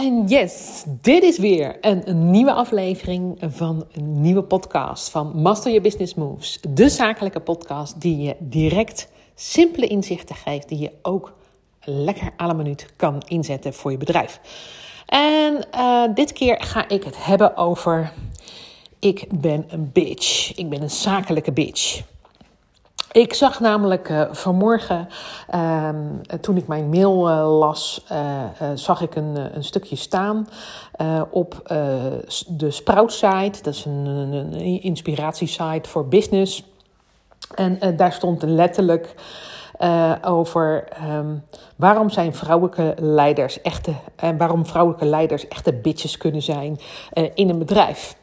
En yes, dit is weer een, nieuwe aflevering van een nieuwe podcast van Master Your Business Moves. De zakelijke podcast die je direct simpele inzichten geeft, die je ook lekker la minuut kan inzetten voor je bedrijf. En uh, dit keer ga ik het hebben over: ik ben een bitch. Ik ben een zakelijke bitch. Ik zag namelijk uh, vanmorgen, uh, toen ik mijn mail uh, las, uh, zag ik een, een stukje staan op de Sprout site. Dat is een, een inspiratiesite voor business. En daar stond letterlijk over um, waarom zijn vrouwelijke leiders echte en waarom vrouwelijke leiders echte bitches kunnen zijn in een bedrijf.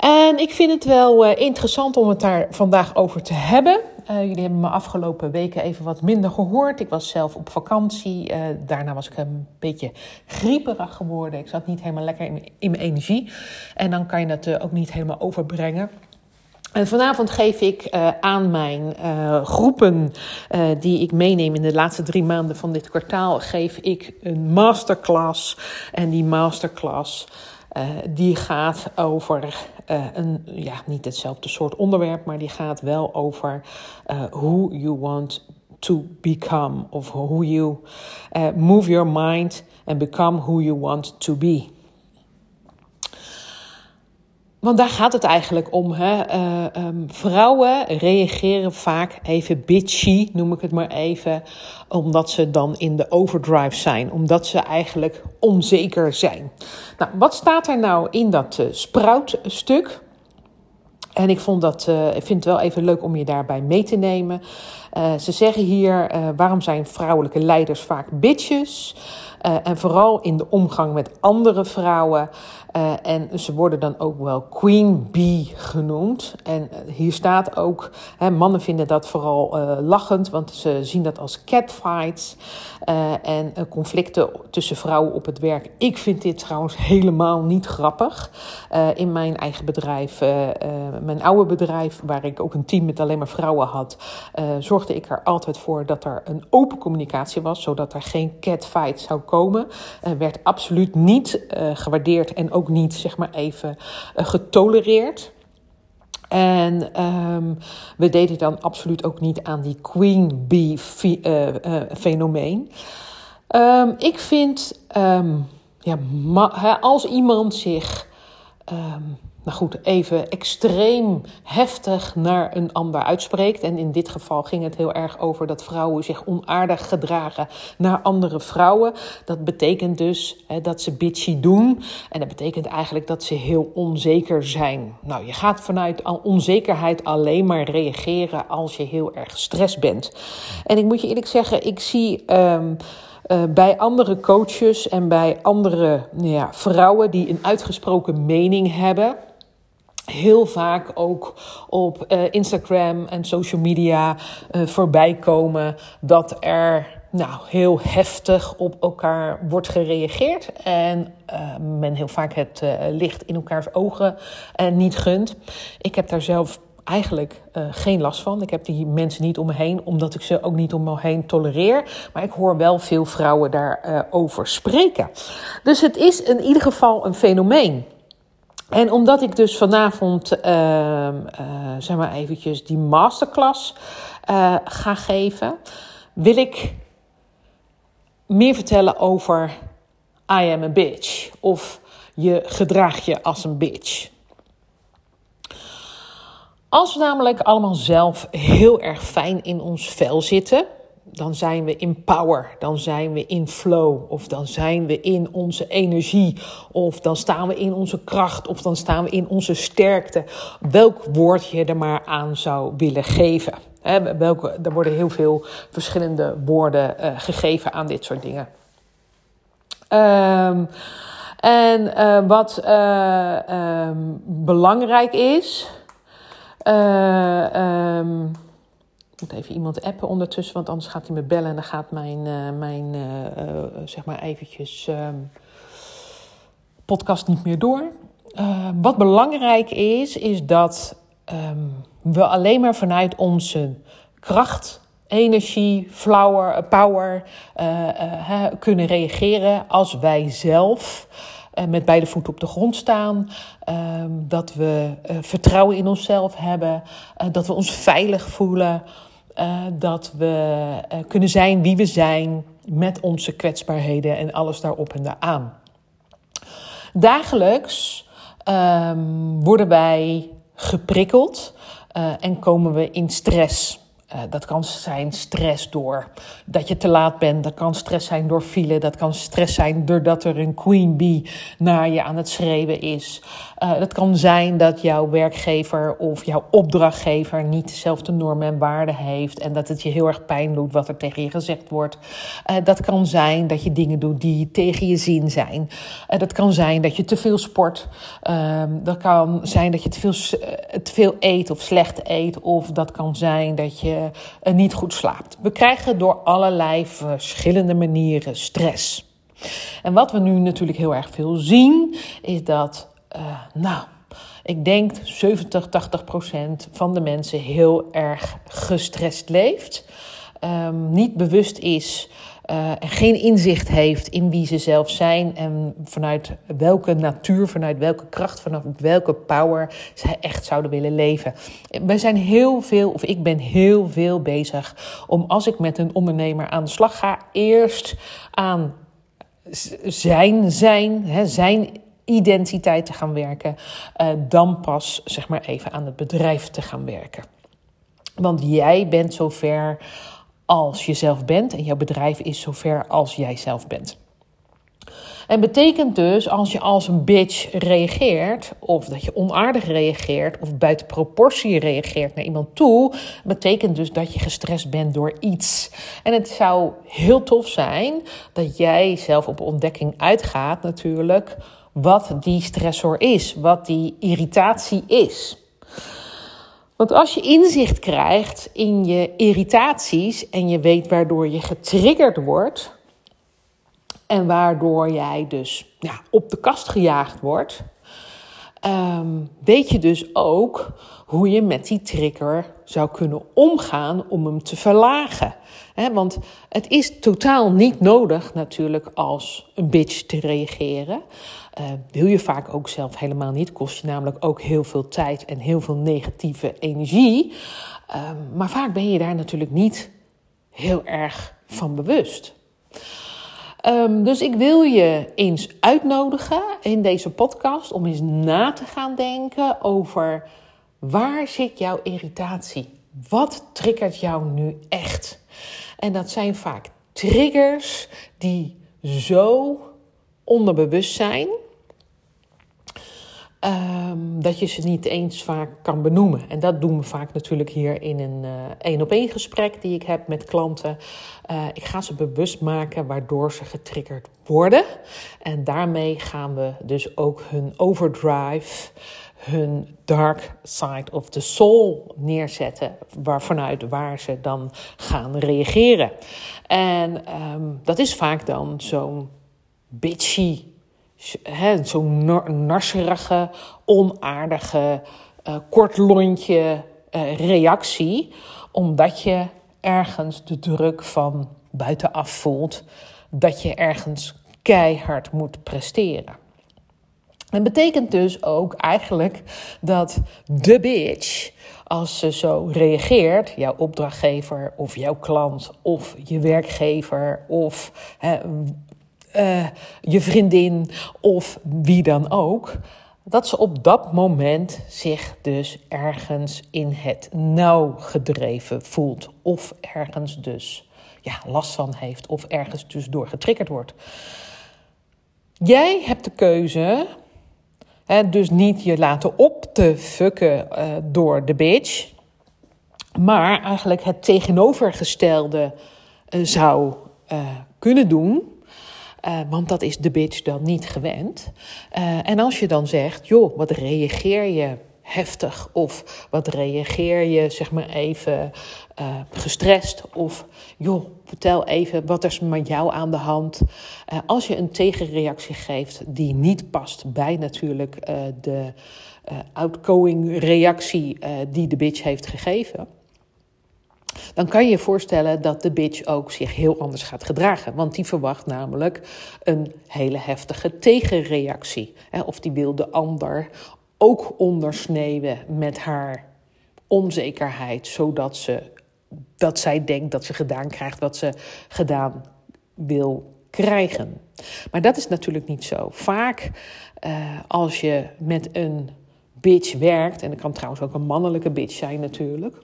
En ik vind het wel interessant om het daar vandaag over te hebben. Uh, jullie hebben me afgelopen weken even wat minder gehoord. Ik was zelf op vakantie. Uh, daarna was ik een beetje grieperig geworden. Ik zat niet helemaal lekker in, mijn energie. En dan kan je dat ook niet helemaal overbrengen. En vanavond geef ik aan mijn groepen die ik meeneem in de laatste drie maanden van dit kwartaal, geef ik een masterclass. En die masterclass uh, die gaat over uh, een, ja, niet hetzelfde soort onderwerp, maar die gaat wel over uh, who you want to become. Of who you move your mind and become who you want to be. Want daar gaat het eigenlijk om. Hè? Uh, um, vrouwen reageren vaak even bitchy, noem ik het maar even, omdat ze dan in de overdrive zijn, omdat ze eigenlijk onzeker zijn. Nou, wat staat er nou in dat uh, sproutstuk? En ik, vond dat, uh, vind het wel even leuk om je daarbij mee te nemen. Ze zeggen hier: waarom zijn vrouwelijke leiders vaak bitches? En vooral in de omgang met andere vrouwen. Uh, en ze worden dan ook wel queen bee genoemd. En uh, hier staat ook, hè, mannen vinden dat vooral uh, lachend, want ze zien dat als catfights en conflicten tussen vrouwen op het werk. Ik vind dit trouwens helemaal niet grappig. in mijn eigen bedrijf, mijn oude bedrijf, waar ik ook een team met alleen maar vrouwen had, zorgde ik er altijd voor dat er een open communicatie was, zodat er geen catfight zou komen. werd absoluut niet gewaardeerd en ook niet, zeg maar even, uh, getolereerd. En um, we deden dan absoluut ook niet aan die queen bee fenomeen. Um, ik vind, um, ja, als iemand zich nou goed, even extreem heftig naar een ander uitspreekt. En in dit geval ging het heel erg over dat vrouwen zich onaardig gedragen naar andere vrouwen. Dat betekent dus hè, dat ze bitchy doen. En dat betekent eigenlijk dat ze heel onzeker zijn. Nou, je gaat vanuit onzekerheid alleen maar reageren als je heel erg gestrest bent. En ik moet je eerlijk zeggen, ik zie. Um, uh, bij andere coaches en bij andere nou ja, vrouwen die een uitgesproken mening hebben heel vaak ook op uh, Instagram en social media uh, voorbij komen dat er nou, heel heftig op elkaar wordt gereageerd. En uh, men heel vaak het licht in elkaars ogen niet gunt. Ik heb daar zelf eigenlijk geen last van. Ik heb die mensen niet om me heen, omdat ik ze ook niet om me heen tolereer. Maar ik hoor wel veel vrouwen daarover over spreken. Dus het is in ieder geval een fenomeen. En omdat ik dus vanavond, uh, uh, zeg maar eventjes, die masterclass uh, ga geven, wil ik meer vertellen over I am a bitch. Of je gedraag je als een bitch. Als we namelijk allemaal zelf heel erg fijn in ons vel zitten, dan zijn we in power, dan zijn we in flow, of dan zijn we in onze energie, of dan staan we in onze kracht, of dan staan we in onze sterkte. Welk woord je er maar aan zou willen geven. Welke, er worden heel veel verschillende woorden uh, gegeven aan dit soort dingen. Um, en uh, wat uh, um, belangrijk is. Um, moet even iemand appen ondertussen, want anders gaat hij me bellen en dan gaat mijn, uh, mijn uh, uh, zeg maar eventjes ehm, podcast niet meer door. wat belangrijk is, is dat um, we alleen maar vanuit onze kracht energie, flower, power kunnen reageren als wij zelf met beide voeten op de grond staan. Ehm, dat we vertrouwen in onszelf hebben. dat we ons veilig voelen. Dat we kunnen zijn wie we zijn met onze kwetsbaarheden en alles daarop en daaraan. Dagelijks ehm, worden wij geprikkeld en komen we in stress. Uh, dat kan zijn stress door dat je te laat bent. Dat kan stress zijn door file. Dat kan stress zijn doordat er een queen bee naar je aan het schreeuwen is. Uh, dat kan zijn dat jouw werkgever of jouw opdrachtgever niet dezelfde normen en waarden heeft. En dat het je heel erg pijn doet wat er tegen je gezegd wordt. Uh, dat kan zijn dat je dingen doet die tegen je zin zijn. dat kan zijn dat je te veel sport. Ehm, dat kan zijn dat je te veel, te veel eet of slecht eet. Of dat kan zijn dat je uh, niet goed slaapt. We krijgen door allerlei verschillende manieren stress. En wat we nu natuurlijk heel erg veel zien, is dat, uh, nou, ik denk 70, 80 procent van de mensen heel erg gestrest leeft. Um, niet bewust is uh, geen inzicht heeft in wie ze zelf zijn en vanuit welke natuur, vanuit welke kracht, vanuit welke power zij echt zouden willen leven. Wij zijn heel veel, of ik ben heel veel bezig om als ik met een ondernemer aan de slag ga, eerst aan zijn, zijn, hè, zijn identiteit te gaan werken, uh, dan pas zeg maar even aan het bedrijf te gaan werken. Want jij bent zover als jezelf bent en jouw bedrijf is zover als jij zelf bent. En betekent dus als je als een bitch reageert, of dat je onaardig reageert, of buiten proportie reageert naar iemand toe, betekent dus dat je gestrest bent door iets. En het zou heel tof zijn dat jij zelf op ontdekking uitgaat, natuurlijk, wat die stressor is, wat die irritatie is. Want als je inzicht krijgt in je irritaties en je weet waardoor je getriggerd wordt en waardoor jij dus ja, op de kast gejaagd wordt, um, weet je dus ook hoe je met die trigger zou kunnen omgaan om hem te verlagen. want het is totaal niet nodig natuurlijk als een bitch te reageren. Uh, wil je vaak ook zelf helemaal niet. Kost je namelijk ook heel veel tijd en heel veel negatieve energie. Uh, maar vaak ben je daar natuurlijk niet heel erg van bewust. Um, dus ik wil je eens uitnodigen in deze podcast om eens na te gaan denken over waar zit jouw irritatie? Wat triggert jou nu echt? En dat zijn vaak triggers die zo onderbewust zijn Um, dat je ze niet eens vaak kan benoemen. En dat doen we vaak natuurlijk hier in een één op één gesprek die ik heb met klanten. Uh, ik ga ze bewust maken waardoor ze getriggerd worden. En daarmee gaan we dus ook hun overdrive, hun dark side of the soul neerzetten. Waarvanuit waar ze dan gaan reageren. En um, dat is vaak dan zo'n bitchy zo'n narserige, onaardige, uh, kort lontje uh, reactie, omdat je ergens de druk van buitenaf voelt dat je ergens keihard moet presteren. Dat betekent dus ook eigenlijk dat de bitch, als ze zo reageert, jouw opdrachtgever of jouw klant of je werkgever of uh, je vriendin of wie dan ook, dat ze op dat moment zich dus ergens in het nauw gedreven voelt. Of ergens dus ja, last van heeft of ergens dus door getriggerd wordt. Jij hebt de keuze, hè, dus niet je laten op te fucken uh, door de bitch, maar eigenlijk het tegenovergestelde uh, zou kunnen doen. Uh, want dat is de bitch dan niet gewend. Uh, en als je dan zegt, joh, wat reageer je heftig? Of wat reageer je, zeg maar even, uh, gestrest? Of joh, vertel even, wat is met jou aan de hand? als je een tegenreactie geeft die niet past bij natuurlijk de outgoing reactie die de bitch heeft gegeven dan kan je je voorstellen dat de bitch ook zich heel anders gaat gedragen. Want die verwacht namelijk een hele heftige tegenreactie. Of die wil de ander ook ondersneeuwen met haar onzekerheid, zodat ze, dat zij denkt dat ze gedaan krijgt wat ze gedaan wil krijgen. Maar dat is natuurlijk niet zo. Vaak uh, als je met een bitch werkt, en het kan trouwens ook een mannelijke bitch zijn natuurlijk,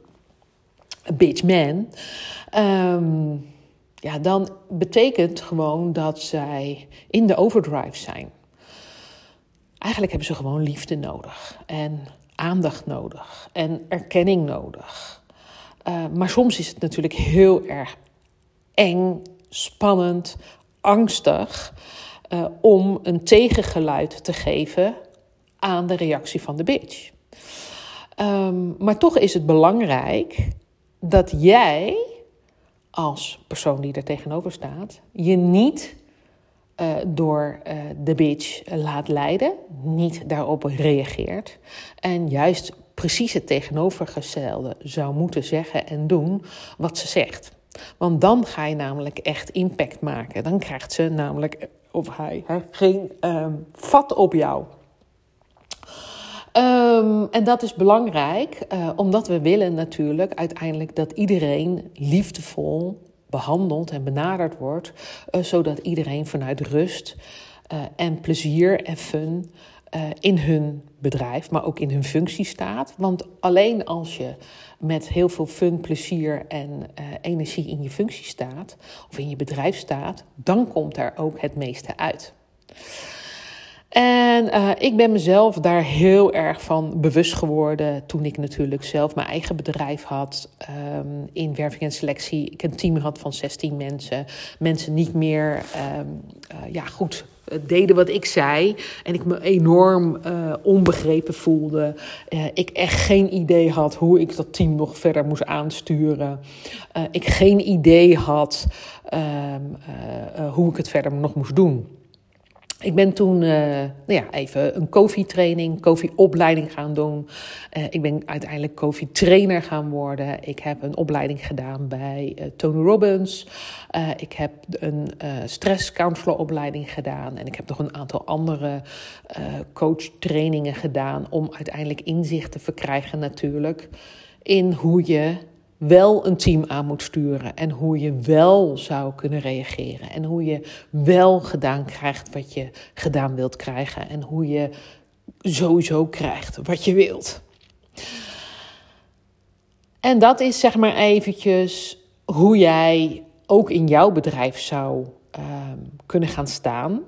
bitch man, um, ja, dan betekent gewoon dat zij in de overdrive zijn. Eigenlijk hebben ze gewoon liefde nodig en aandacht nodig en erkenning nodig. Uh, maar soms is het natuurlijk heel erg eng, spannend, angstig uh, om een tegengeluid te geven aan de reactie van de bitch. Um, maar toch is het belangrijk dat jij als persoon die er tegenover staat, je niet uh, door uh, de bitch laat leiden, niet daarop reageert en juist precies het tegenovergestelde zou moeten zeggen en doen wat ze zegt. Want dan ga je namelijk echt impact maken. Dan krijgt ze namelijk, of hij, geen um, vat op jou. Um, en dat is belangrijk, uh, omdat we willen natuurlijk uiteindelijk dat iedereen liefdevol behandeld en benaderd wordt, uh, zodat iedereen vanuit rust uh, en plezier en fun in hun bedrijf, maar ook in hun functie staat. Want alleen als je met heel veel fun, plezier en energie in je functie staat, of in je bedrijf staat, dan komt daar ook het meeste uit. En uh, ik ben mezelf daar heel erg van bewust geworden toen ik natuurlijk zelf mijn eigen bedrijf had um, in werving en selectie. Ik een team had van 16 mensen. Mensen niet meer um, uh, ja, goed deden wat ik zei. En ik me enorm onbegrepen voelde. Ik echt geen idee had hoe ik dat team nog verder moest aansturen. Uh, ik geen idee had ehm, hoe ik het verder nog moest doen. Ik ben toen uh, nou ja, even een koffietraining, koffieopleiding gaan doen. Uh, ik ben uiteindelijk koffietrainer gaan worden. Ik heb een opleiding gedaan bij uh, Tony Robbins. ik heb een stress counselor opleiding gedaan. En ik heb nog een aantal andere coachtrainingen gedaan om uiteindelijk inzicht te verkrijgen natuurlijk in hoe je wel een team aan moet sturen en hoe je wel zou kunnen reageren en hoe je wel gedaan krijgt wat je gedaan wilt krijgen en hoe je sowieso krijgt wat je wilt. En dat is zeg maar eventjes hoe jij ook in jouw bedrijf zou uh, kunnen gaan staan.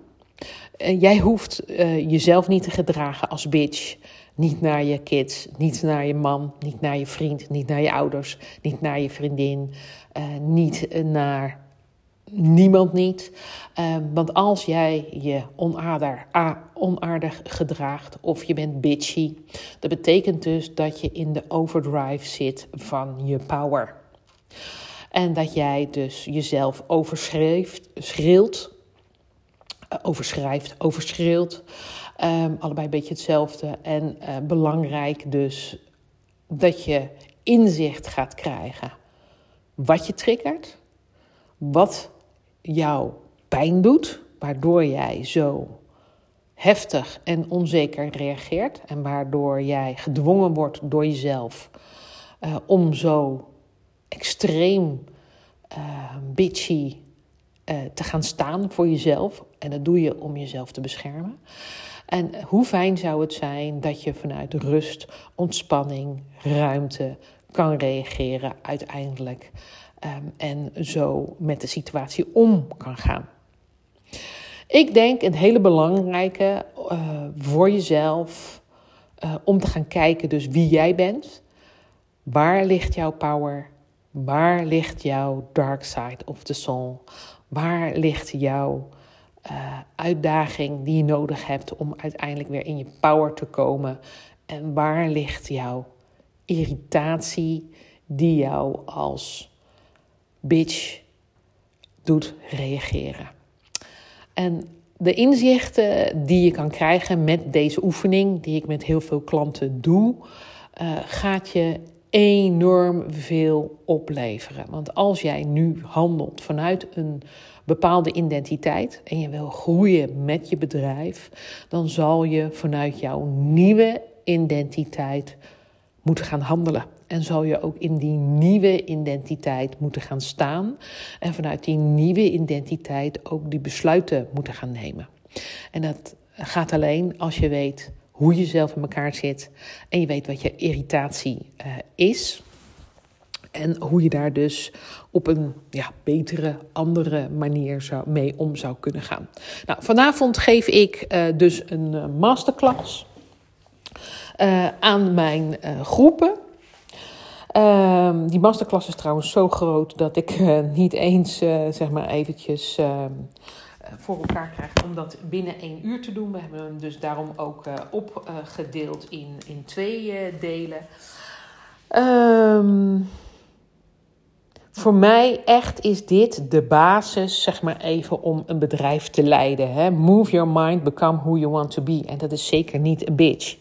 Jij hoeft uh, jezelf niet te gedragen als bitch. Niet naar je kids, niet naar je man, niet naar je vriend, niet naar je ouders, niet naar je vriendin, uh, niet naar niemand niet. Uh, want als jij je onaardig, onaardig gedraagt of je bent bitchy, dat betekent dus dat je in de overdrive zit van je power. En dat jij dus jezelf overschreeuwt, schreeuwt, uh, overschrijft, overschreeuwt. Um, allebei een beetje hetzelfde. En uh, belangrijk dus dat je inzicht gaat krijgen wat je triggert, wat jou pijn doet, waardoor jij zo heftig en onzeker reageert en waardoor jij gedwongen wordt door jezelf uh, om zo extreem uh, bitchy uh, te gaan staan voor jezelf. En dat doe je om jezelf te beschermen. En hoe fijn zou het zijn dat je vanuit rust, ontspanning, ruimte kan reageren uiteindelijk. Um, en zo met de situatie om kan gaan. Ik denk een hele belangrijke uh, voor jezelf uh, om te gaan kijken dus wie jij bent. Waar ligt jouw power? Waar ligt jouw dark side of the soul? Waar ligt jouw uh, uitdaging die je nodig hebt om uiteindelijk weer in je power te komen? En waar ligt jouw irritatie die jou als bitch doet reageren? En de inzichten die je kan krijgen met deze oefening, die ik met heel veel klanten doe, uh, gaat je enorm veel opleveren. Want als jij nu handelt vanuit een bepaalde identiteit en je wil groeien met je bedrijf, dan zal je vanuit jouw nieuwe identiteit moeten gaan handelen. En zal je ook in die nieuwe identiteit moeten gaan staan. En vanuit die nieuwe identiteit ook die besluiten moeten gaan nemen. En dat gaat alleen als je weet hoe je zelf in elkaar zit. En je weet wat je irritatie uh, is. En hoe je daar dus op een ja, betere, andere manier zou, mee om zou kunnen gaan. Nou, vanavond geef ik uh, dus een uh, masterclass aan mijn groepen. Ehm, die masterclass is trouwens zo groot dat ik niet eens zeg maar eventjes ehm, eh, voor elkaar krijgen om dat binnen één uur te doen. We hebben hem dus daarom ook uh, opgedeeld in, in twee uh, delen. Um, voor mij echt is dit de basis, zeg maar even, om een bedrijf te leiden. Hè? Move your mind, become who you want to be. En dat is zeker niet een bitch.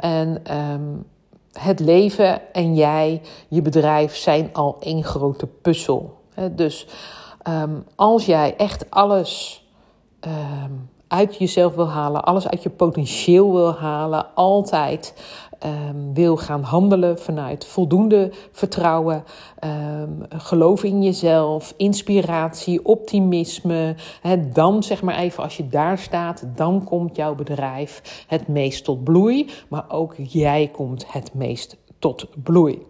En um, het leven en jij, je bedrijf, zijn al één grote puzzel. Hè? Dus Um, als jij echt alles um, uit jezelf wil halen, alles uit je potentieel wil halen, altijd um, wil gaan handelen vanuit voldoende vertrouwen, geloof in jezelf, inspiratie, optimisme, dan zeg maar even als je daar staat, dan komt jouw bedrijf het meest tot bloei, maar ook jij komt het meest tot bloei.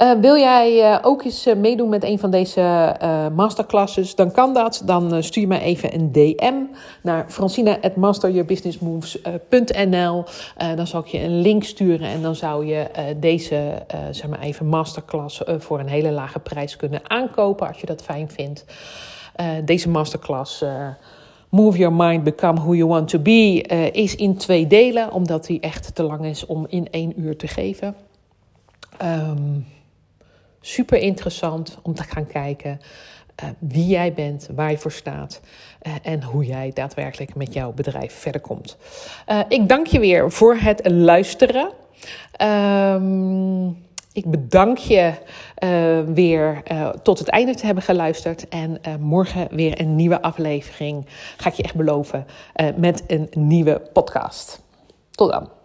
Uh, wil jij uh, ook eens uh, meedoen met een van deze masterclasses? Dan kan dat. Dan stuur mij even een DM naar francina.masteryourbusinessmoves.nl. dan zal ik je een link sturen en dan zou je deze zeg maar even masterclass voor een hele lage prijs kunnen aankopen als je dat fijn vindt. deze masterclass. Move Your Mind, Become Who You Want to Be is in twee delen, omdat die echt te lang is om in één uur te geven. Um, super interessant om te gaan kijken uh, wie jij bent, waar je voor staat uh, en hoe jij daadwerkelijk met jouw bedrijf verder komt. Uh, ik dank je weer voor het luisteren. Um, ik bedank je weer tot het einde te hebben geluisterd. En morgen weer een nieuwe aflevering. Ga ik je echt beloven met een nieuwe podcast. Tot dan.